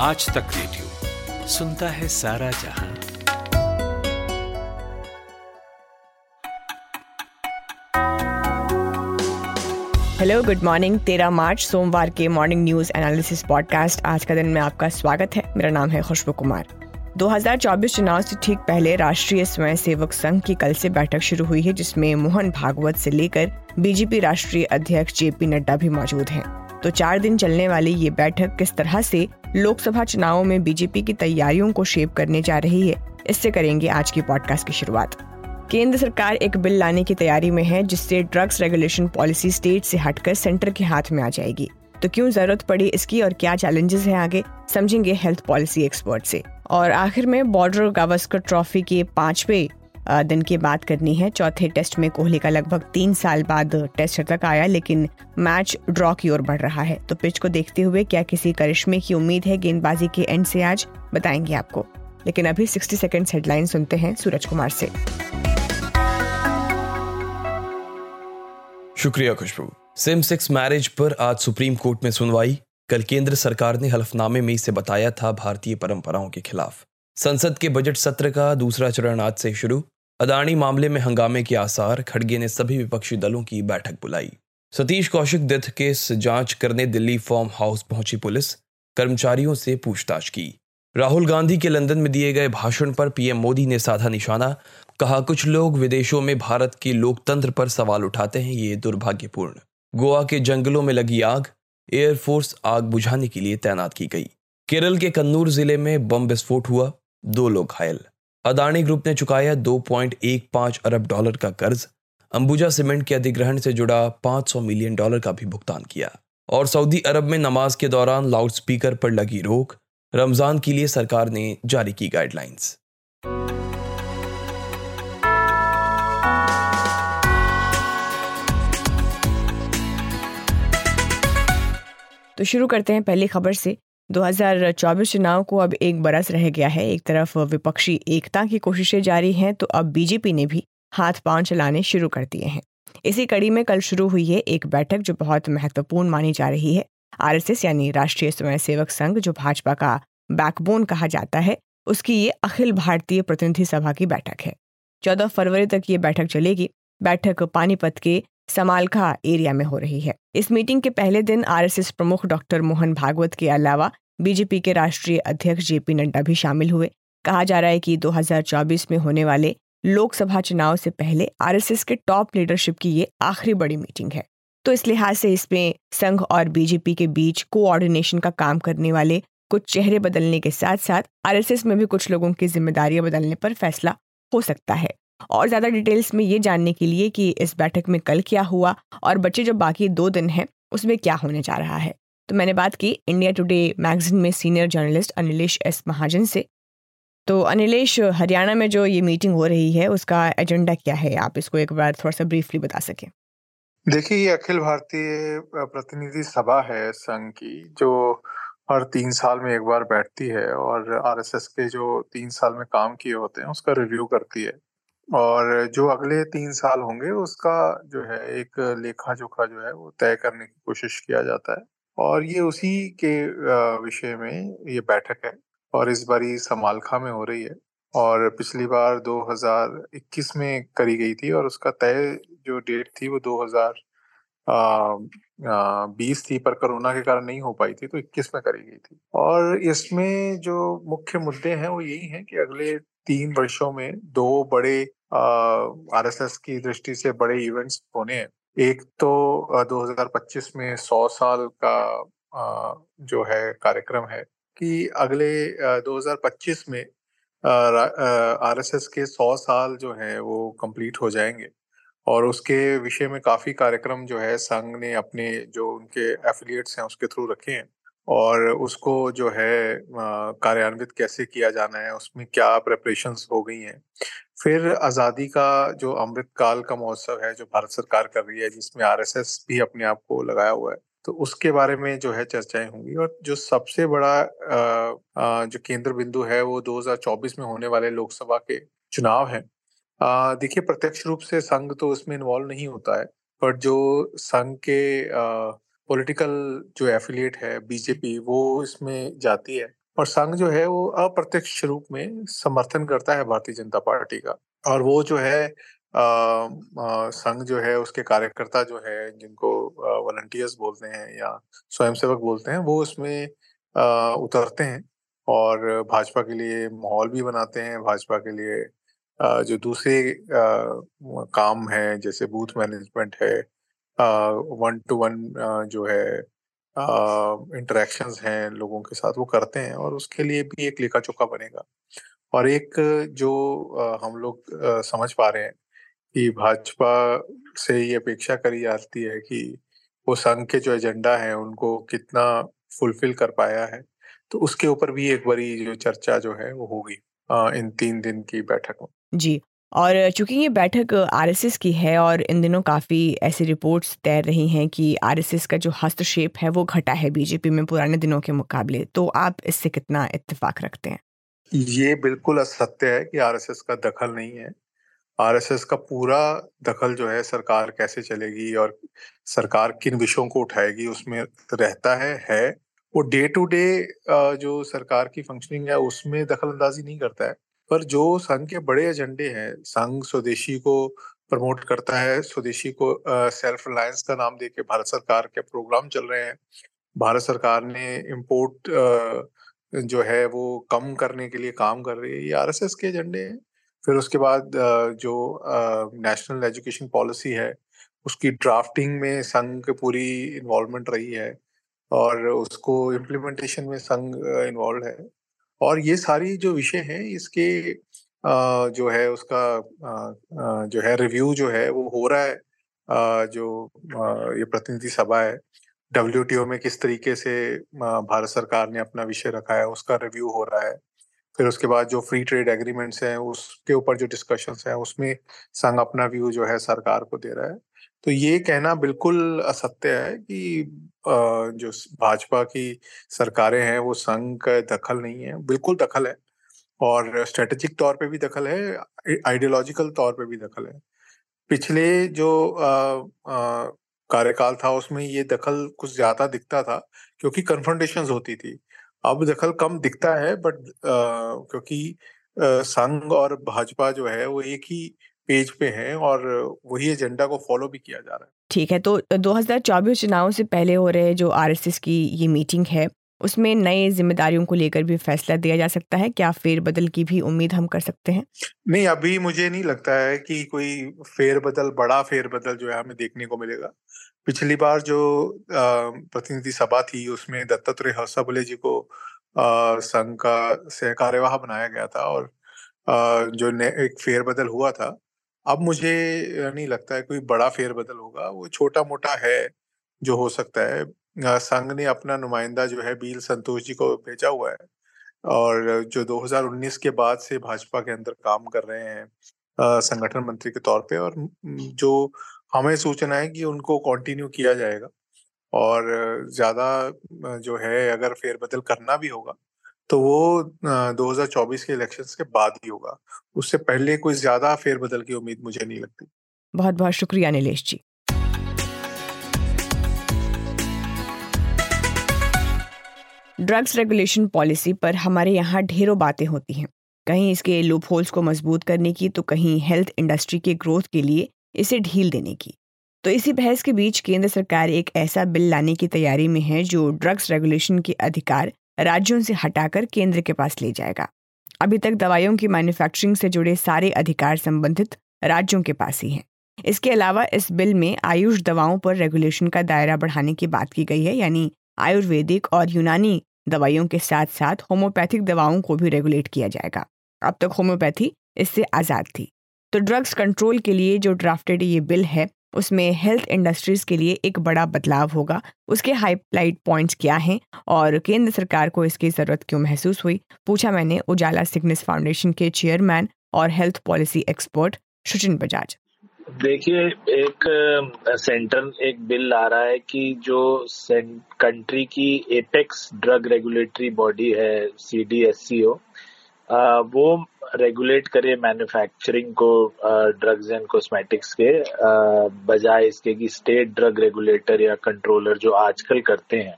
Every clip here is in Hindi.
आज तक रेडियो। सुनता है सारा जहाँ। हेलो गुड मॉर्निंग तेरह मार्च, सोमवार के मॉर्निंग न्यूज़ एनालिसिस पॉडकास्ट आज का दिन में आपका स्वागत है। मेरा नाम है खुशबू कुमार। 2024 चुनाव से ठीक पहले राष्ट्रीय स्वयंसेवक संघ की कल से बैठक शुरू हुई है, जिसमें मोहन भागवत से लेकर बीजेपी राष्ट्रीय अध्यक्ष जेपी नड्डा भी मौजूद हैं। तो चार दिन चलने वाली ये बैठक किस तरह से लोकसभा चुनावों में बीजेपी की तैयारियों को शेप करने जा रही है। इससे करेंगे आज की पॉडकास्ट की शुरुआत। केंद्र सरकार एक बिल लाने की तैयारी में है, जिससे ड्रग्स रेगुलेशन पॉलिसी स्टेट से हटकर सेंटर के हाथ में आ जाएगी। तो क्यों ज़रूरत पड़ी इसकी और क्या चैलेंजेस है आगे, समझेंगे हेल्थ पॉलिसी एक्सपर्ट से। और आखिर में बॉर्डर गावस्कर ट्रॉफी के पांचवे दिन की बात करनी है। चौथे टेस्ट में कोहली का लगभग तीन साल बाद टेस्ट तक आया, लेकिन मैच ड्रॉ की ओर बढ़ रहा है। तो पिच को देखते हुए क्या किसी करिश्मे की उम्मीद है? गेंदबाजी के एंड से आज बताएँगे आपको। लेकिन अभी 60 सेकंड्स हेडलाइन सुनते हैं सूरज कुमार से। शुक्रिया खुशबू। सिम सिक्स मैरिज पर आज सुप्रीम कोर्ट में सुनवाई। कल केंद्र सरकार ने हलफनामे में इसे बताया था भारतीय परंपराओं के खिलाफ। संसद के बजट सत्र का दूसरा चरण आज से शुरू। अदानी मामले में हंगामे के आसार, खड़गे ने सभी विपक्षी दलों की बैठक बुलाई। सतीश कौशिक डेथ केस जाँच करने दिल्ली फॉर्म हाउस पहुँची पुलिस, कर्मचारियों से पूछताछ की। राहुल गांधी के लंदन में दिए गए भाषण पर पीएम मोदी ने साधा निशाना, कहा, कुछ लोग विदेशों में भारत के लोकतंत्र पर सवाल उठाते हैं, ये दुर्भाग्यपूर्ण। गोवा के जंगलों में लगी आग एयरफोर्स आग बुझाने के लिए तैनात की गई। केरल के कन्नूर ज़िले में बम विस्फोट हुआ, दो लोग घायल। अदानी ग्रुप ने चुकाया 2.15 अरब डॉलर का कर्ज। अंबुजा सीमेंट के अधिग्रहण से जुड़ा 500 मिलियन डॉलर का भी भुगतान किया। और सऊदी अरब में नमाज़ के दौरान लाउडस्पीकर पर लगी रोक, रमज़ान के लिए सरकार ने जारी की गाइडलाइंस। तो शुरू करते हैं पहली खबर से। 2024 चुनाव को अब एक बरस रह गया है। एक तरफ़ विपक्षी एकता की कोशिशें जारी हैं तो अब बीजेपी ने भी हाथ पाँव चलाने शुरू कर दिए हैं। इसी कड़ी में कल शुरू हुई है एक बैठक जो बहुत महत्वपूर्ण मानी जा रही है। आरएसएस यानी राष्ट्रीय स्वयंसेवक संघ, जो भाजपा का बैकबोन कहा जाता है, उसकी ये अखिल भारतीय प्रतिनिधि सभा की बैठक है। चौदह फरवरी तक ये बैठक चलेगी। बैठक पानीपत के समालखा एरिया में हो रही है। इस मीटिंग के पहले दिन आरएसएस प्रमुख डॉक्टर मोहन भागवत के अलावा बीजेपी के राष्ट्रीय अध्यक्ष जेपी नड्डा भी शामिल हुए। कहा जा रहा है कि 2024 में होने वाले लोकसभा चुनाव से पहले आरएसएस के टॉप लीडरशिप की ये आखिरी बड़ी मीटिंग है। तो इस लिहाज से इसमें संघ और बीजेपी के बीच कोऑर्डिनेशन का काम करने वाले कुछ चेहरे बदलने के साथ साथ आरएसएस में भी कुछ लोगों की जिम्मेदारियाँ बदलने पर फैसला हो सकता है। और ज़्यादा डिटेल्स में ये जानने के लिए कि इस बैठक में कल क्या हुआ और बच्चे जो बाकी दो दिन हैं, उसमें क्या होने जा रहा है। तो मैंने बात की इंडिया टुडे मैगजीन में senior journalist Anilesh S Mahajan से। तो अनिलेश, हरियाणा में जो ये मीटिंग हो रही है, उसका एजेंडा क्या है? आप इसको एक बार थोड़ा सा ब्रीफली बता सकें। देखिए, ये अखिल भारतीय प्रतिनिधि सभा है संघ की, जो हर तीन साल में एक बार बैठती है और आरएसएस के जो तीन साल में काम किए होते हैं, उसका रिव्यू करती है। और जो अगले तीन साल होंगे, उसका जो है एक लेखा जोखा जो है, वो तय करने की कोशिश किया जाता है। और ये उसी के विषय में ये बैठक है और इस बारी समालखा में हो रही है। और पिछली बार 2021 में करी गई थी और उसका तय जो डेट थी, वो 2000 बीस थी, पर कोरोना के कारण नहीं हो पाई थी तो इक्कीस में करी गई थी। और इसमें जो मुख्य मुद्दे हैं, वो यही हैं कि अगले तीन वर्षों में दो बड़े आरएसएस की दृष्टि से बड़े इवेंट्स होने हैं। एक तो आ, 2025 में 100 साल का जो है कार्यक्रम है कि अगले आ, 2025 में आरएसएस के 100 साल जो है वो कंप्लीट हो जाएँगे। और उसके विषय में काफ़ी कार्यक्रम जो है संघ ने अपने जो उनके एफिलिएट्स हैं उसके थ्रू रखे हैं। और उसको जो है कार्यान्वित कैसे किया जाना है, उसमें क्या प्रेपरेशन हो गई हैं? फिर आज़ादी का जो अमृत काल का महोत्सव है, जो भारत सरकार कर रही है, जिसमें आरएसएस भी अपने आप को लगाया हुआ है तो उसके बारे में जो है चर्चाएँ होंगी। और जो सबसे बड़ा जो केंद्र बिंदु है, वो 2024 में होने वाले लोकसभा के चुनाव हैं। देखिए, प्रत्यक्ष रूप से संघ तो उसमें इन्वॉल्व नहीं होता है, पर जो संघ के पॉलिटिकल जो एफिलिएट है बीजेपी वो इसमें जाती है। और संघ जो है, वो अप्रत्यक्ष रूप में समर्थन करता है भारतीय जनता पार्टी का। और वो जो है संघ जो है, उसके कार्यकर्ता जो है, जिनको वॉलंटियर्स बोलते हैं या स्वयंसेवक बोलते हैं, वो उसमें उतरते हैं। और भाजपा के लिए माहौल भी बनाते हैं। भाजपा के लिए जो दूसरे काम है, जैसे बूथ मैनेजमेंट है वन टू वन जो है इंटरेक्शंस हैं लोगों के साथ, वो करते हैं और उसके लिए भी एक लेखा चौका बनेगा। और एक जो हम लोग समझ पा रहे हैं कि भाजपा से ये अपेक्षा करी जाती है कि वो संघ के जो एजेंडा है, उनको कितना फुलफिल कर पाया है तो उसके ऊपर भी एक बड़ी जो चर्चा जो है, वो होगी इन तीन दिन की बैठक में। जी। और चूँकि ये बैठक आरएसएस की है और इन दिनों काफ़ी ऐसी रिपोर्ट्स तैर रही हैं कि आरएसएस का जो हस्तक्षेप है, वो घटा है बीजेपी में पुराने दिनों के मुकाबले। तो आप इससे कितना इत्तेफाक रखते हैं? ये बिल्कुल असत्य है कि आरएसएस का दखल नहीं है। आरएसएस का पूरा दखल जो है, सरकार कैसे चलेगी और सरकार किन विषयों को उठाएगी, उसमें रहता है है। वो डे टू डे जो सरकार की फंक्शनिंग है, उसमें दखल अंदाजी नहीं करता है। पर जो संघ के बड़े एजेंडे हैं, संघ स्वदेशी को प्रमोट करता है, स्वदेशी को सेल्फ रिलायंस का नाम देके भारत सरकार के प्रोग्राम चल रहे हैं। भारत सरकार ने इम्पोर्ट जो है वो कम करने के लिए काम कर रही है, ये आरएसएस के एजेंडे हैं। फिर उसके बाद जो नेशनल एजुकेशन पॉलिसी है, उसकी ड्राफ्टिंग में संघ की पूरी इन्वॉल्वमेंट रही है और उसको इम्प्लीमेंटेशन में संघ इन्वॉल्व है। और ये सारी जो विषय हैं, इसके जो है उसका जो है रिव्यू जो है, वो हो रहा है। जो ये प्रतिनिधि सभा है, डब्ल्यू में किस तरीके से भारत सरकार ने अपना विषय रखा है, उसका रिव्यू हो रहा है। फिर उसके बाद जो फ्री ट्रेड एग्रीमेंट्स हैं, उसके ऊपर जो डिस्कशंस हैं, उसमें संघ अपना व्यू जो है सरकार को दे रहा है। तो ये कहना बिल्कुल असत्य है कि जो भाजपा की सरकारें हैं, वो संघ का दखल नहीं है। बिल्कुल दखल है और स्ट्रेटेजिक तौर पे भी दखल है आइडियोलॉजिकल तौर पे भी दखल है। पिछले जो कार्यकाल था, उसमें ये दखल कुछ ज़्यादा दिखता था क्योंकि कन्फ्रंटेशन होती थी। अब दखल कम दिखता है बट क्योंकि संघ और भाजपा जो है, वो एक ही पेज पे हैं और वही एजेंडा को फॉलो भी किया जा रहा है। ठीक है तो 2024 चुनाव से पहले हो रहे जो आरएसएस की ये मीटिंग है उसमें नए जिम्मेदारियों को लेकर भी फैसला दिया जा सकता है क्या फेरबदल की भी उम्मीद हम कर सकते हैं? नहीं अभी मुझे नहीं लगता है कि कोई फेरबदल बड़ा फेरबदल जो है हमें देखने को मिलेगा। पिछली बार जो प्रतिनिधि सभा थी उसमें दत्तात्रेय हर्षाबुले जी को संघ का सह कार्यवाह बनाया गया था और जो एक फेरबदल हुआ था अब मुझे नहीं लगता है कोई बड़ा फेरबदल होगा वो छोटा मोटा है जो हो सकता है। संघ ने अपना नुमाइंदा जो है बील संतोष जी को भेजा हुआ है और जो 2019 के बाद से भाजपा के अंदर काम कर रहे हैं संगठन मंत्री के तौर पे और जो हमें सूचना है कि उनको कंटिन्यू किया जाएगा और ज़्यादा जो है अगर फेरबदल करना भी होगा तो वो 2024 के इलेक्शंस के बाद ही होगा। उससे पहले कोई ज़्यादा फेरबदल की उम्मीद मुझे नहीं लगती। बहुत बहुत शुक्रिया Nilesh ji. Drugs regulation policy पर हमारे यहाँ ढेरों बातें होती हैं। कहीं इसके लूप होल्स को मज़बूत करने की तो कहीं हेल्थ इंडस्ट्री के ग्रोथ के लिए इसे ढील देने की। तो इसी बहस के बीच केंद्र सरकार एक ऐसा बिल लाने की तैयारी में है, जो ड्रग्स रेगुलेशन के अधिकार राज्यों से हटाकर केंद्र के पास ले जाएगा। अभी तक दवाइयों की मैन्युफैक्चरिंग से जुड़े सारे अधिकार संबंधित राज्यों के पास ही हैं। इसके अलावा इस बिल में आयुष दवाओं पर रेगुलेशन का दायरा बढ़ाने की बात की गई है, यानी आयुर्वेदिक और यूनानी दवाइयों के साथ साथ होम्योपैथिक दवाओं को भी रेगुलेट किया जाएगा। अब तक होम्योपैथी इससे आज़ाद थी। तो ड्रग्स कंट्रोल के लिए जो ड्राफ्टेड ये बिल है उसमें हेल्थ इंडस्ट्रीज़ के लिए एक बड़ा बदलाव होगा। उसके हाईलाइट पॉइंट्स क्या हैं और केंद्र सरकार को इसकी ज़रूरत क्यों महसूस हुई? पूछा मैंने उजाला सिग्नेस फाउंडेशन के चेयरमैन और health policy expert Suchin Bajaj. देखिए, एक सेंटर एक बिल आ रहा है कि जो कंट्री की एपेक्स ड्रग रेगुलेटरी बॉडी है सी डी एस सी ओ वो रेगुलेट करे मैन्युफैक्चरिंग को ड्रग्स एंड कॉस्मेटिक्स के बजाय इसके कि स्टेट ड्रग रेगुलेटर या कंट्रोलर जो आजकल करते हैं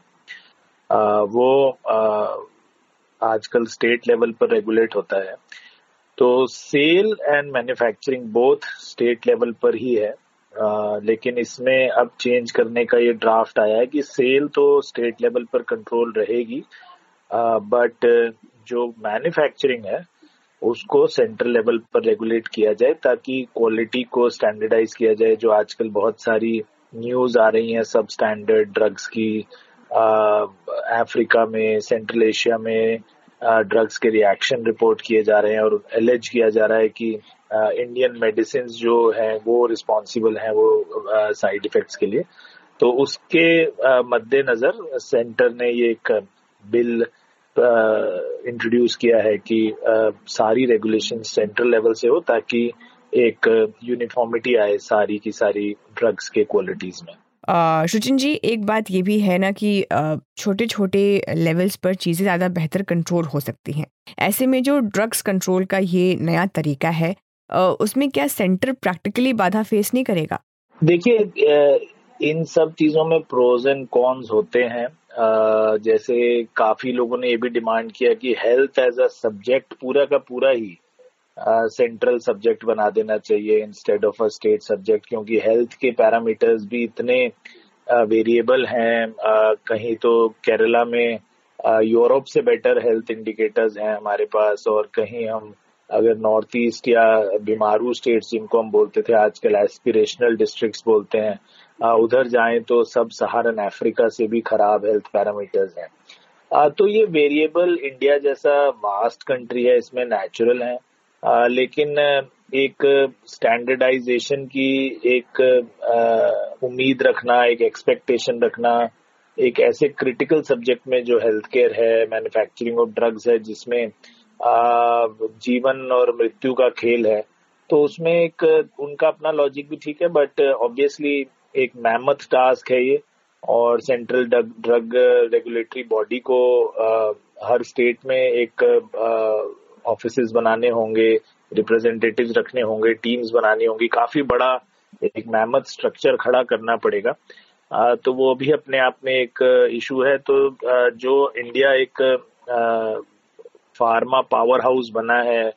वो आजकल स्टेट लेवल पर रेगुलेट होता है। तो sale and manufacturing both state level पर ही है लेकिन इसमें अब चेंज करने का ये ड्राफ्ट आया है कि सेल तो स्टेट लेवल पर कंट्रोल रहेगी बट जो मैन्युफैक्चरिंग है, उसको सेंट्रल लेवल पर रेगुलेट किया जाए ताकि क्वालिटी को स्टैंडर्डाइज किया जाए, जो आजकल बहुत सारी न्यूज़ आ रही है, सब स्टैंडर्ड ड्रग्स की अफ्रीका में सेंट्रल एशिया में ड्रग्स के रिएक्शन रिपोर्ट किए जा रहे हैं और एलेज किया जा रहा है कि इंडियन मेडिसिन जो है, वो रिस्पॉन्सिबल है वो साइड इफेक्ट्स के लिए। तो उसके मद्देनजर सेंटर ने ये एक बिल इंट्रोड्यूस किया है कि सारी रेगुलेशन सेंट्रल लेवल से हो ताकि एक यूनिफॉर्मिटी आए सारी की सारी ड्रग्स के क्वालिटीज में। शुचिन जी एक बात ये भी है ना कि छोटे छोटे लेवल्स पर चीज़ें ज़्यादा बेहतर कंट्रोल हो सकती हैं। ऐसे में जो ड्रग्स कंट्रोल का ये नया तरीका है उसमें क्या सेंटर प्रैक्टिकली बाधा फेस नहीं करेगा? देखिए इन सब चीज़ों में प्रोज एंड कॉन्स होते हैं। Uh, जैसे काफ़ी लोगों ने ये भी डिमांड किया कि हेल्थ एज अ सब्जेक्ट पूरा का पूरा ही सेंट्रल uh, सब्जेक्ट बना देना चाहिए instead of a state subject क्योंकि हेल्थ के पैरामीटर्स भी इतने वेरिएबल uh, हैं। कहीं तो केरला में यूरोप से बेटर हेल्थ इंडिकेटर्स हैं हमारे पास और कहीं हम अगर नॉर्थ ईस्ट या बीमारू स्टेट्स जिनको हम बोलते थे आजकल, एस्पिरेशनल डिस्ट्रिक्ट्स बोलते हैं उधर जाएँ तो सब सहारन अफ्रीका से भी खराब हेल्थ पैरामीटर्स हैं। तो ये वेरिएबल इंडिया जैसा वास्ट कंट्री है, इसमें नेचुरल है। लेकिन एक स्टैंडर्डाइजेशन की एक उम्मीद रखना, एक एक्सपेक्टेशन रखना, एक ऐसे क्रिटिकल सब्जेक्ट में जो हेल्थ केयर है मैन्युफैक्चरिंग ऑफ़ ड्रग्स है, जिसमें जीवन और मृत्यु का खेल है। तो उसमें एक उनका अपना लॉजिक भी ठीक है बट ऑब्वियसली एक मैमथ टास्क है ये और सेंट्रल ड्रग रेगुलेटरी बॉडी को आ, हर स्टेट में एक ऑफ़िस बनाने होंगे रिप्रेजेंटेटिव रखने होंगे टीम्स बनानी होंगी। काफ़ी बड़ा एक मैमथ स्ट्रक्चर खड़ा करना पड़ेगा। आ, तो वो भी अपने आप में एक इशू है। तो आ, जो इंडिया एक फार्मा पावर हाउस बना है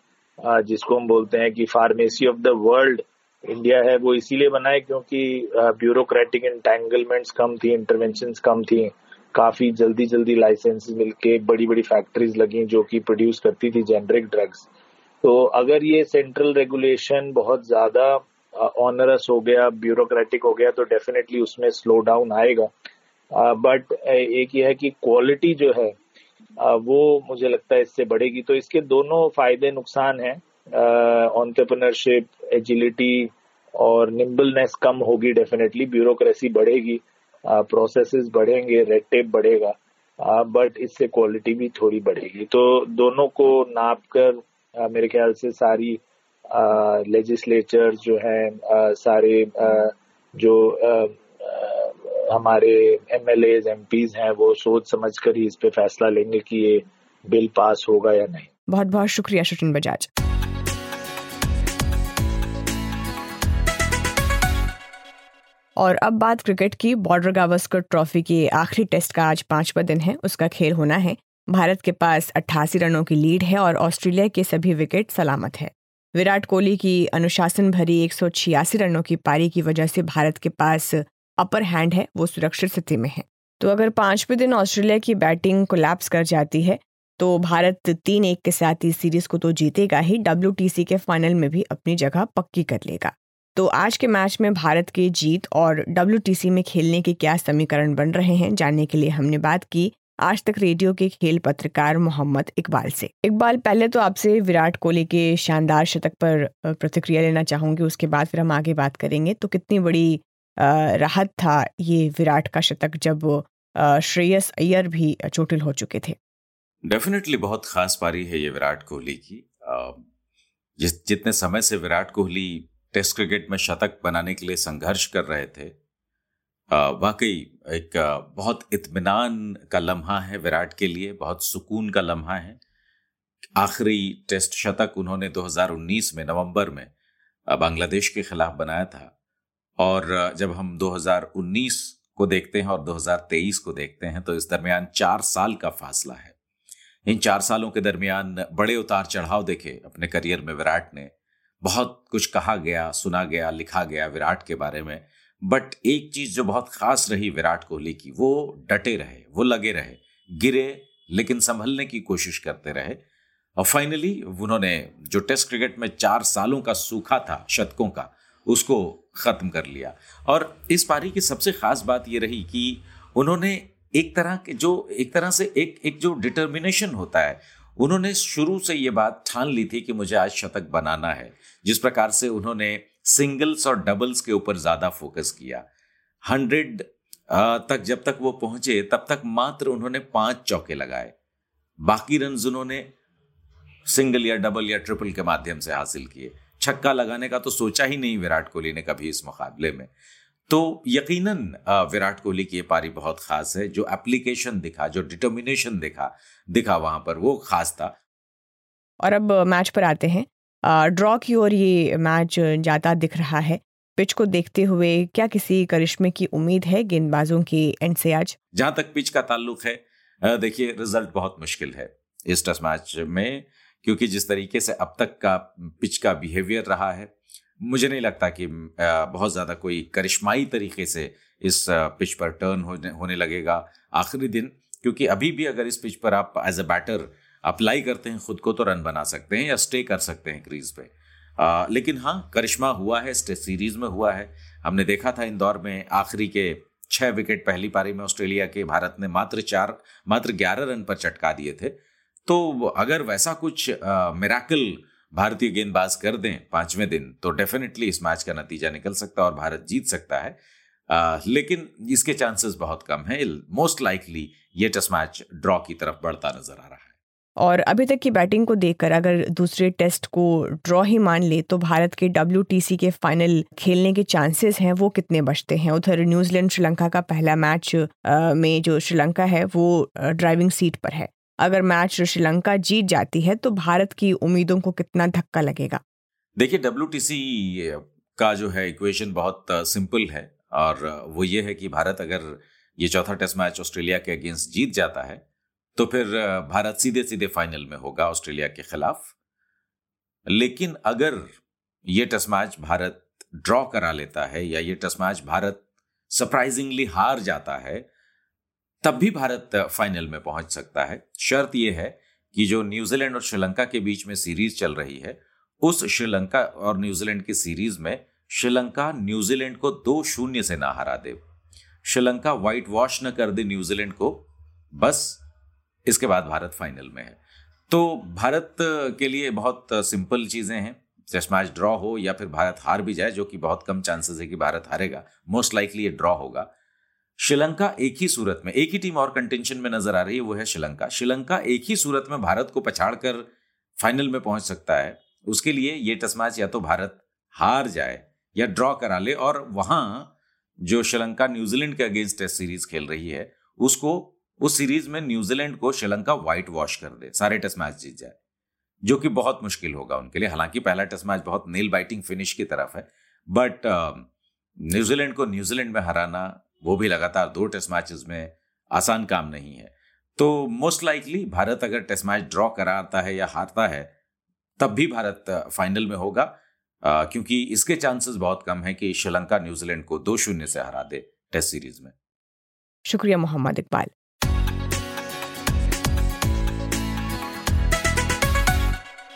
जिसको हम बोलते हैं कि pharmacy of the world India है, वो इसीलिए बना है क्योंकि ब्यूरोक्रेटिक इंटेंगलमेंट्स कम थी इंटरवेंशन कम थी, काफ़ी जल्दी जल्दी लाइसेंस मिलके बड़ी बड़ी फैक्ट्रीज लगी जो कि प्रोड्यूस करती थी जेनरिक ड्रग्स तो अगर ये सेंट्रल रेगुलेशन बहुत ज़्यादा ऑनरस हो गया ब्यूरोक्रेटिक हो गया तो डेफिनेटली उसमें स्लो डाउन आएगा बट एक ये है कि क्वालिटी जो है वो मुझे लगता है इससे बढ़ेगी। तो इसके दोनों फ़ायदे नुकसान हैं। ऑन्टरप्रनरशिप एजिलिटी और निम्बलनेस कम होगी डेफिनेटली ब्यूरोक्रेसी बढ़ेगी। प्रोसेसेस बढ़ेंगे रेड टेप बढ़ेगा। बट इससे क्वालिटी भी थोड़ी बढ़ेगी। तो दोनों को नाप कर मेरे ख्याल से सारी लेजिस्लेचर जो है सारे जो हमारे एम एल एम हैं, वो सोच समझ कर ही इस पे फैसला लेंगे कि ये बिल पास होगा या नहीं। बहुत बहुत शुक्रिया सचिन बजाज। और अब बात क्रिकेट की। बॉर्डर गावस्कर ट्रॉफी के आखिरी टेस्ट का आज पांचवा दिन है, उसका खेल होना है। भारत के पास अट्ठासी रनों की लीड है और ऑस्ट्रेलिया के सभी विकेट सलामत है। विराट कोहली की अनुशासन भरी एक सौ छियासी रनों की पारी की वजह से भारत के पास अपर हैंड है, वो सुरक्षित स्थिति में है। तो अगर पाँचवें दिन ऑस्ट्रेलिया की बैटिंग कोलैप्स कर जाती है तो भारत तीन एक के साथ इस सीरीज़ को तो जीतेगा ही, डब्ल्यू के फाइनल में भी अपनी जगह पक्की कर लेगा। तो आज के मैच में भारत के जीत और डब्ल्यू में खेलने के क्या समीकरण बन रहे हैं, जानने के लिए हमने बात की आज तक रेडियो के खेल पत्रकार मोहम्मद इकबाल से। इकबाल, पहले तो आपसे विराट कोहली के शानदार शतक पर प्रतिक्रिया लेना चाहूँगी, उसके बाद फिर हम आगे बात करेंगे। तो कितनी बड़ी राहत था ये विराट का शतक जब श्रेयस अय्यर भी चोटिल हो चुके थे। डेफिनेटली बहुत खास पारी है ये विराट कोहली की। जिस, जितने समय से विराट कोहली टेस्ट क्रिकेट में शतक बनाने के लिए संघर्ष कर रहे थे वाकई एक बहुत इत्मीनान का लम्हा है विराट के लिए, बहुत सुकून का लम्हा है। आखिरी टेस्ट शतक उन्होंने 2019 में नवंबर में बांग्लादेश के खिलाफ बनाया था। और जब हम 2019 को देखते हैं और 2023 को देखते हैं तो इस दरमियान चार साल का फासला है। इन चार सालों के दरमियान बड़े उतार चढ़ाव देखे अपने करियर में विराट ने। बहुत कुछ कहा गया, सुना गया, लिखा गया विराट के बारे में, बट एक चीज़ जो बहुत खास रही विराट कोहली की, वो डटे रहे, वो लगे रहे, गिरे, लेकिन संभलने की कोशिश करते रहे। और फाइनली उन्होंने जो टेस्ट क्रिकेट में चार सालों का सूखा था, शतकों का, उसको खत्म कर लिया। और इस पारी की सबसे खास बात यह रही कि उन्होंने एक तरह के जो, एक तरह से एक एक जो डिटर्मिनेशन होता है, उन्होंने शुरू से ये बात ठान ली थी कि मुझे आज शतक बनाना है, जिस प्रकार से उन्होंने सिंगल्स और डबल्स के ऊपर ज़्यादा फोकस किया। हंड्रेड तक जब तक वो पहुँचे, तब तक मात्र उन्होंने पाँच चौके लगाए। बाकी रन उन्होंने सिंगल या डबल या ट्रिपल के माध्यम से हासिल किए। छक्का लगाने का तो सोचा ही नहीं विराट कोहली ने कभी इस मुकाबले में। तो यकीनन विराट कोहली की ये पारी बहुत खास है जो एप्लीकेशन दिखा जो डिटर्मिनेशन दिखा दिखा वहाँ पर वो खास था। और अब मैच पर आते हैं। ड्रॉ की ओर ये मैच जाता दिख रहा है। पिच को देखते हुए क्या किसी करिश्मे की उम्मीद है गेंदबाजों की एंड से आज? जहाँ तक पिच का ताल्लुक है देखिए रिज़ल्ट बहुत मुश्किल है। इस टेस्ट मैच में क्योंकि जिस तरीके से अब तक का पिच का बिहेवियर रहा है मुझे नहीं लगता कि बहुत ज़्यादा कोई करिश्माई तरीके से इस पिच पर टर्न होने होने लगेगा आखिरी दिन। क्योंकि अभी भी अगर इस पिच पर आप एज अ बैटर अप्लाई करते हैं खुद को तो रन बना सकते हैं या स्टे कर सकते हैं क्रीज पे। आ, लेकिन हाँ करिश्मा हुआ है टेस्ट सीरीज़ में हुआ है। हमने देखा था इंदौर में आखिरी के छह विकेट पहली पारी में ऑस्ट्रेलिया के भारत ने मात्र चार मात्र ग्यारह रन पर चटका दिए थे। तो अगर वैसा कुछ मेराकल भारतीय गेंदबाज कर दें पाँचवें दिन तो डेफिनेटली इस मैच का नतीजा निकल सकता है और भारत जीत सकता है। आ, लेकिन इसके चांसेस बहुत कम है। मोस्ट लाइकली ये टेस्ट मैच ड्रॉ की तरफ़ बढ़ता नज़र आ रहा है। और अभी तक की बैटिंग को देखकर अगर दूसरे टेस्ट को ड्रॉ ही मान ले तो भारत के डब्ल्यूटीसी के फाइनल खेलने के चांसेस हैं वो कितने बचते हैं? उधर न्यूजीलैंड श्रीलंका का पहला मैच आ, में जो श्रीलंका है वो ड्राइविंग सीट पर है। अगर मैच श्रीलंका जीत जाती है तो भारत की उम्मीदों को कितना धक्का लगेगा? देखिए डब्ल्यू का जो है इक्वेशन बहुत सिंपल है और वो ये है कि भारत अगर ये चौथा टेस्ट मैच ऑस्ट्रेलिया के अगेंस्ट जीत जाता है तो फिर भारत सीधे सीधे फाइनल में होगा ऑस्ट्रेलिया के खिलाफ। लेकिन अगर ये टेस्ट मैच भारत ड्रॉ करा लेता है या ये टेस्ट मैच भारत सरप्राइजिंगली हार जाता है तब भी भारत फाइनल में पहुँच सकता है। शर्त यह है कि जो न्यूजीलैंड और श्रीलंका के बीच में सीरीज़ चल रही है, उस श्रीलंका और न्यूजीलैंड की सीरीज़ में श्रीलंका न्यूजीलैंड को दो शून्य से ना हरा दे। श्रीलंका व्हाइट वॉश न कर दे न्यूजीलैंड को, बस इसके बाद भारत फाइनल में है। तो भारत के लिए बहुत सिंपल चीज़ें हैं। टेस्ट मैच ड्रॉ हो या फिर भारत हार भी जाए, जो कि बहुत कम चांसेस है कि भारत हारेगा मोस्ट लाइकली ये ड्रॉ होगा। श्रीलंका एक ही सूरत में, एक ही टीम और कंटेंशन में नज़र आ रही है, वो है श्रीलंका। श्रीलंका एक ही सूरत में भारत को पछाड़ कर फाइनल में पहुँच सकता है। उसके लिए ये टेस्ट मैच या तो भारत हार जाए या ड्रॉ करा ले और वहाँ जो श्रीलंका न्यूजीलैंड के अगेंस्ट टेस्ट सीरीज़ खेल रही है, उसको, उस सीरीज़ में न्यूजीलैंड को श्रीलंका व्हाइट वॉश कर दे, सारे टेस्ट मैच जीत जाए, जो कि बहुत मुश्किल होगा उनके लिए। हालाँकि पहला टेस्ट मैच बहुत नील बाइटिंग फिनिश की तरफ़ है बट न्यूजीलैंड को न्यूजीलैंड में हराना वो भी लगातार दो टेस्ट मैचेस में आसान काम नहीं है। तो मोस्ट लाइकली भारत अगर टेस्ट मैच ड्रॉ कराता है या हारता है, तब भी भारत फाइनल में होगा क्योंकि इसके चांसेस बहुत कम है कि श्रीलंका न्यूजीलैंड को दो शून्य से हरा दे टेस्ट सीरीज़ में। शुक्रिया मोहम्मद इकबाल।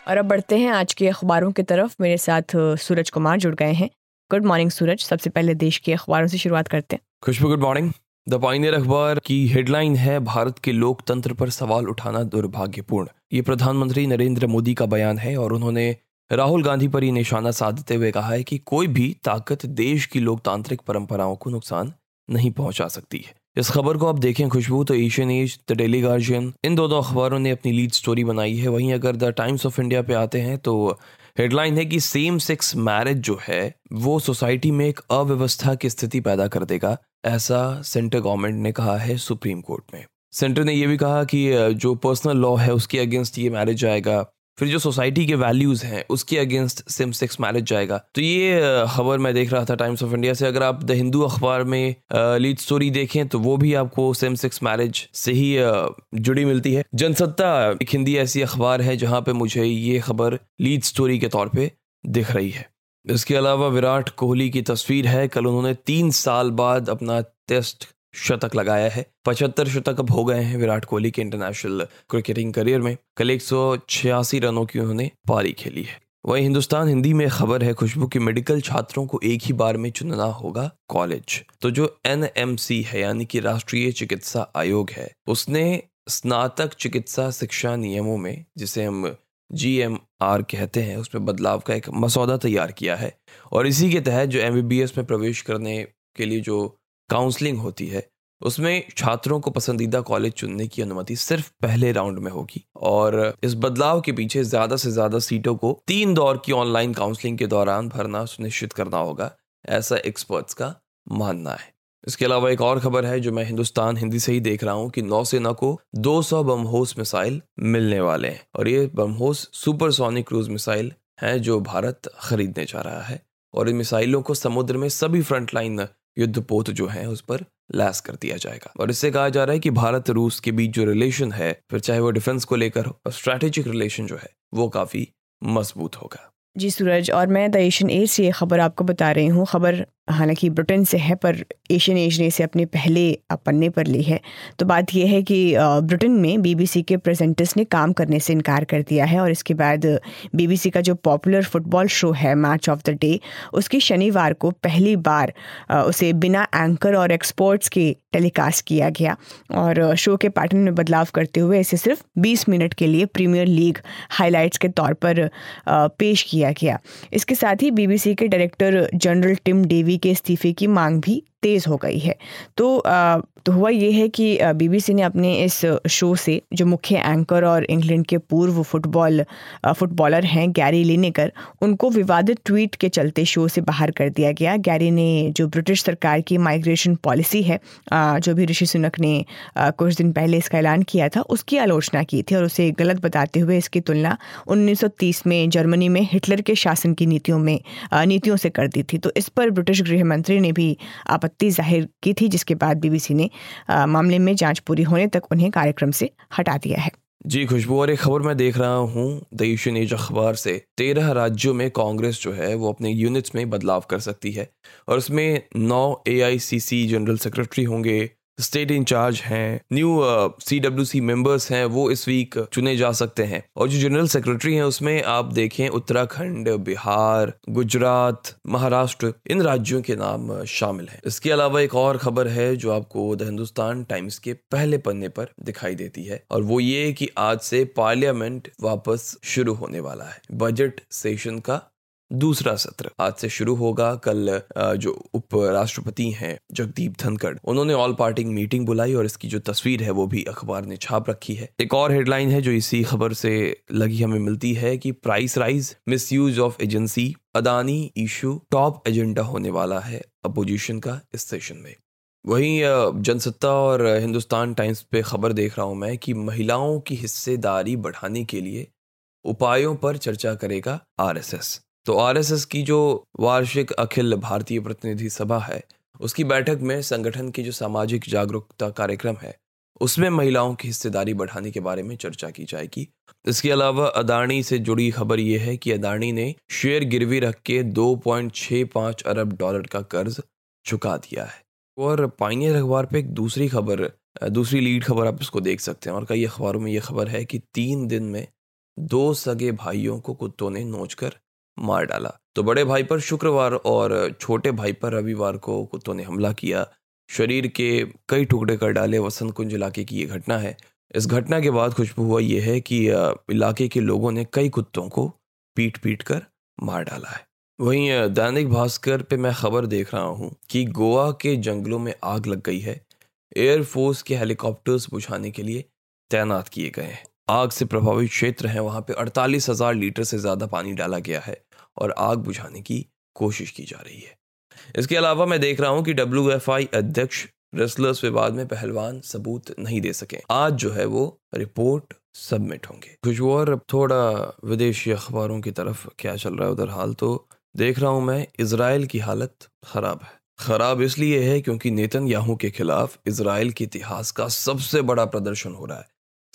और अब बढ़ते हैं आज के अखबारों की तरफ़। मेरे साथ सूरज कुमार जुड़ गए हैं। गुड मॉर्निंग सूरज सबसे पहले देश के अखबारों से शुरुआत करते हैं। Khushboo good morning the Pioneer अखबार की हेडलाइन है, भारत के लोकतंत्र पर सवाल उठाना दुर्भाग्यपूर्ण। ये प्रधानमंत्री नरेंद्र मोदी का बयान है और उन्होंने राहुल गांधी पर ही निशाना साधते हुए कहा है कि कोई भी ताकत देश की लोकतांत्रिक परंपराओं को नुकसान नहीं पहुँचा सकती है। इस खबर को आप देखें खुशबू तो Asian Age, the Daily Guardian, इन दोनों अखबारों ने अपनी लीड स्टोरी बनाई है। वहीं अगर द टाइम्स ऑफ़ इंडिया पे आते हैं तो हेडलाइन है कि सेम सेक्स मैरिज जो है, वो सोसाइटी में एक अव्यवस्था की स्थिति पैदा कर देगा, ऐसा सेंटर गवर्नमेंट ने कहा है सुप्रीम कोर्ट में। सेंटर ने यह भी कहा कि जो पर्सनल लॉ है, उसके अगेंस्ट ये मैरिज आएगा। फिर जो सोसाइटी के वैल्यूज़ हैं, उसके अगेंस्ट सेम सेक्स मैरिज जाएगा। तो ये खबर मैं देख रहा था टाइम्स ऑफ़ इंडिया से। अगर आप द हिंदू अखबार में लीड स्टोरी देखें तो वो भी आपको सेम सेक्स मैरिज से ही जुड़ी मिलती है। जनसत्ता एक हिंदी ऐसी अखबार है, जहाँ पे मुझे ये खबर लीड स्टोरी के तौर पर दिख रही है। इसके अलावा विराट कोहली की तस्वीर है। कल उन्होंने तीन साल बाद अपना टेस्ट शतक लगाया है। पचहत्तर शतक अब हो गए हैं विराट कोहली के इंटरनेशनल क्रिकेटिंग करियर में। कल एक सौ छियासी रनों की उन्होंने पारी खेली है। वही हिंदुस्तान हिंदी में खबर है, खुशबू की मेडिकल छात्रों को एक ही बार में चुनना होगा कॉलेज तो जो एनएमसी है, यानी कि राष्ट्रीय चिकित्सा आयोग है, उसने स्नातक चिकित्सा शिक्षा नियमों में, जिसे हम जी एम आर कहते हैं, उसमें बदलाव का एक मसौदा तैयार किया है। और इसी के तहत जो एम बी बी एस में प्रवेश करने के लिए जो काउंसलिंग होती है, उसमें छात्रों को पसंदीदा कॉलेज चुनने की अनुमति सिर्फ़ पहले राउंड में होगी और इस बदलाव के पीछे ज़्यादा से ज़्यादा सीटों को तीन दौर की ऑनलाइन काउंसलिंग के दौरान भरना सुनिश्चित करना होगा, ऐसा एक्सपर्ट्स का मानना है। इसके अलावा एक और खबर है जो मैं हिंदुस्तान हिंदी से ही देख रहा हूँ कि नौसेना को 200 बमहोस मिसाइल मिलने वाले हैं और ये बमहोस सुपरसोनिक क्रूज मिसाइल हैं जो भारत खरीदने जा रहा है और इन मिसाइलों को समुद्र में सभी फ्रंटलाइन युद्धपोत जो है, उस पर लैस कर दिया जाएगा। और इससे कहा जा रहा है कि भारत रूस के बीच जो रिलेशन है, फिर चाहे वो डिफेंस को लेकर हो स्ट्रैटेजिक रिलेशन जो है, वो काफ़ी मज़बूत होगा। जी सूरज, और मैं द एशियन एज से ये खबर आपको बता रही हूँ। खबर हालाँकि ब्रिटेन से है, पर एशियन एज ने इसे अपने पहले पन्ने पर ली है। तो बात यह है कि ब्रिटेन में बीबीसी के प्रेजेंटर्स ने काम करने से इनकार कर दिया है, और इसके बाद बीबीसी का जो पॉपुलर फुटबॉल शो है, मैच ऑफ़ द डे, उसकी शनिवार को पहली बार उसे बिना एंकर और एक्सपर्ट्स के टेलीकास्ट किया गया। और शो के पैटर्न में बदलाव करते हुए इसे सिर्फ़ 20 मिनट के लिए प्रीमियर लीग हाइलाइट्स के तौर पर पेश किया गया इसके साथ ही बीबीसी के डायरेक्टर जनरल टिम डेवी के इस्तीफे की मांग भी तेज़ हो गई है। तो तो हुआ ये है कि बीबीसी ने अपने इस शो से, जो मुख्य एंकर और इंग्लैंड के पूर्व फुटबॉल फुटबॉलर हैं, गैरी लिनेकर, उनको विवादित ट्वीट के चलते शो से बाहर कर दिया गया। गैरी ने जो ब्रिटिश सरकार की माइग्रेशन पॉलिसी है जो भी ऋषि सुनक ने कुछ दिन पहले इसका ऐलान किया था, उसकी आलोचना की थी और उसे गलत बताते हुए इसकी तुलना 1930 में जर्मनी में हिटलर के शासन की नीतियों में नीतियों से कर दी थी। तो इस पर ब्रिटिश गृह मंत्री ने भी आपत्ति ज़ाहिर की थी, जिसके बाद बीबीसी ने मामले में जाँच पूरी होने तक उन्हें कार्यक्रम से हटा दिया है। जी, खुशबू और एक खबर मैं देख रहा हूँ, द एज अखबार से। तेरह राज्यों में कांग्रेस जो है, वो अपने यूनिट्स में बदलाव कर सकती है। और उसमें नौ एआईसीसी जनरल सेक्रेटरी होंगे स्टेट इंचार्ज हैं, new C W C members हैं, वो इस वीक चुने जा सकते हैं। और जो जनरल सेक्रेटरी हैं उसमें आप देखें उत्तराखंड, बिहार, गुजरात, महाराष्ट्र, इन राज्यों के नाम शामिल हैं। इसके अलावा एक और खबर है जो आपको द हिंदुस्तान टाइम्स के पहले पन्ने पर दिखाई देती है, और वो ये कि आज से पार्लियामेंट वापस शुरू होने वाला है। बजट सेशन का दूसरा सत्र। आज से शुरू होगा कल जो उपराष्ट्रपति हैं जगदीप धनखड़। उन्होंने ऑल पार्टी मीटिंग बुलाई और इसकी जो तस्वीर है वो भी अखबार ने छाप रखी है। एक और हेडलाइन है जो इसी खबर से लगी हमें मिलती है कि price rise misuse of agency, Adani issue top agenda होने वाला है अपोजिशन का इस सेशन में। वहीं जनसत्ता और हिंदुस्तान टाइम्स पे खबर देख रहा हूँ मैं कि महिलाओं की हिस्सेदारी बढ़ाने के लिए उपायों पर चर्चा करेगा आरएसएस। तो आरएसएस की जो वार्षिक अखिल भारतीय प्रतिनिधि सभा है, उसकी बैठक में संगठन की जो सामाजिक जागरूकता कार्यक्रम है, उसमें महिलाओं की हिस्सेदारी बढ़ाने के बारे में चर्चा की जाएगी। इसके अलावा अदानी से जुड़ी खबर यह है कि अदानी ने शेयर गिरवी रख के 2.65 अरब डॉलर का कर्ज चुका दिया है। और पाइनियर अखबार पे एक दूसरी खबर, दूसरी लीड खबर आप इसको देख सकते हैं और कई अखबारों में यह खबर है कि तीन दिन में दो सगे भाइयों को कुत्तों ने नोच कर मार डाला। तो बड़े भाई पर शुक्रवार और छोटे भाई पर रविवार को कुत्तों ने हमला किया। शरीर के कई टुकड़े कर डाले वसंत कुंज इलाके की ये घटना है। इस घटना के बाद खुशबू हुआ यह है कि इलाके के लोगों ने कई कुत्तों को पीट पीट कर मार डाला है। वहीं दैनिक भास्कर पे मैं खबर देख रहा हूँ कि गोवा के जंगलों में आग लग गई है। एयरफोर्स के हेलीकॉप्टर्स बुझाने के लिए तैनात किए गए हैं। आग से प्रभावित क्षेत्र है। वहाँ पे अड़तालीस हज़ार लीटर से ज़्यादा पानी डाला गया है। और आग बुझाने की कोशिश की जा रही है। इसके अलावा मैं देख रहा हूँ कि डब्ल्यूएफआई अध्यक्ष रेसलर्स विवाद में पहलवान सबूत नहीं दे सके। आज जो है वो रिपोर्ट सबमिट होंगे। खुशबू और अब थोड़ा विदेशी अखबारों की तरफ़ क्या चल रहा है, उधर हाल तो देख रहा हूँ मैं इसराइल की हालत खराब है। खराब इसलिए है क्योंकि नेतन याहू के खिलाफ इसराइल के इतिहास का सबसे बड़ा प्रदर्शन हो रहा है।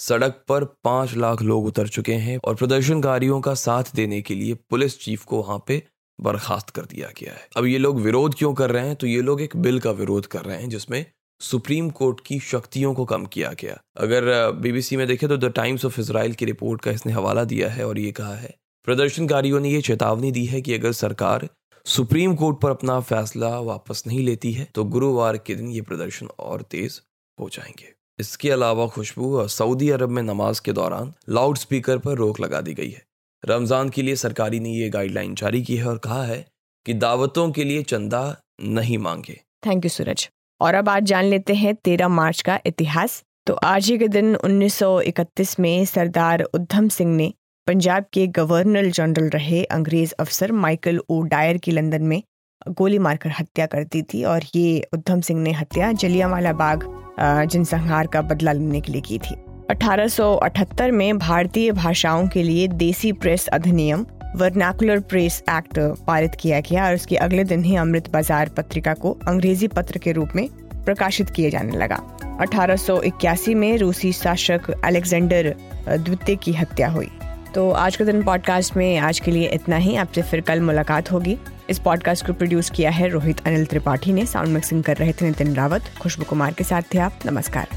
सड़क पर पाँच लाख लोग उतर चुके हैं और प्रदर्शनकारियों का साथ देने के लिए पुलिस चीफ को वहाँ पे बर्खास्त कर दिया गया है। अब ये लोग विरोध क्यों कर रहे हैं? तो ये लोग एक बिल का विरोध कर रहे हैं, जिसमें सुप्रीम कोर्ट की शक्तियों को कम किया गया। अगर बीबीसी में देखें तो द टाइम्स ऑफ़ इसराइल की रिपोर्ट का इसने हवाला दिया है और ये कहा है, प्रदर्शनकारियों ने यह चेतावनी दी है कि अगर सरकार सुप्रीम कोर्ट पर अपना फैसला वापस नहीं लेती है तो गुरुवार के दिन ये प्रदर्शन और तेज हो जाएँगे। इसके अलावा खुशबू और सऊदी अरब में नमाज़ के दौरान लाउड स्पीकर पर रोक लगा दी गई है। रमज़ान के लिए सरकारी ने ये गाइडलाइन जारी की है और कहा है कि दावतों के लिए चंदा नहीं मांगे। थैंक यू सूरज और अब आज जान लेते हैं तेरह मार्च का इतिहास। तो आज ही के दिन 1931 में सरदार उद्धम सिंह ने पंजाब के गवर्नर जनरल रहे अंग्रेज़ अफसर माइकल ओ. डायर की लंदन में गोली मारकर हत्या कर दी थी और ये उद्धम सिंह ने हत्या जलियांवाला बाग जनसंहार का बदला लेने के लिए की थी। 1878 में भारतीय भाषाओं के लिए देसी प्रेस अधिनियम वर्नाकुलर प्रेस एक्ट पारित किया गया और उसके अगले दिन ही अमृत बाज़ार पत्रिका को अंग्रेज़ी पत्र के रूप में प्रकाशित किए जाने लगा। 1881 में रूसी शासक अलेक्जेंडर द्वितीय की हत्या हुई। तो आज के दिन पॉडकास्ट में आज के लिए इतना ही। आपसे फिर कल मुलाकात होगी। इस पॉडकास्ट को प्रोड्यूस किया है रोहित अनिल त्रिपाठी ने। साउंड मिक्सिंग कर रहे थे नितिन रावत। खुशबू कुमार के साथ थे आप। नमस्कार।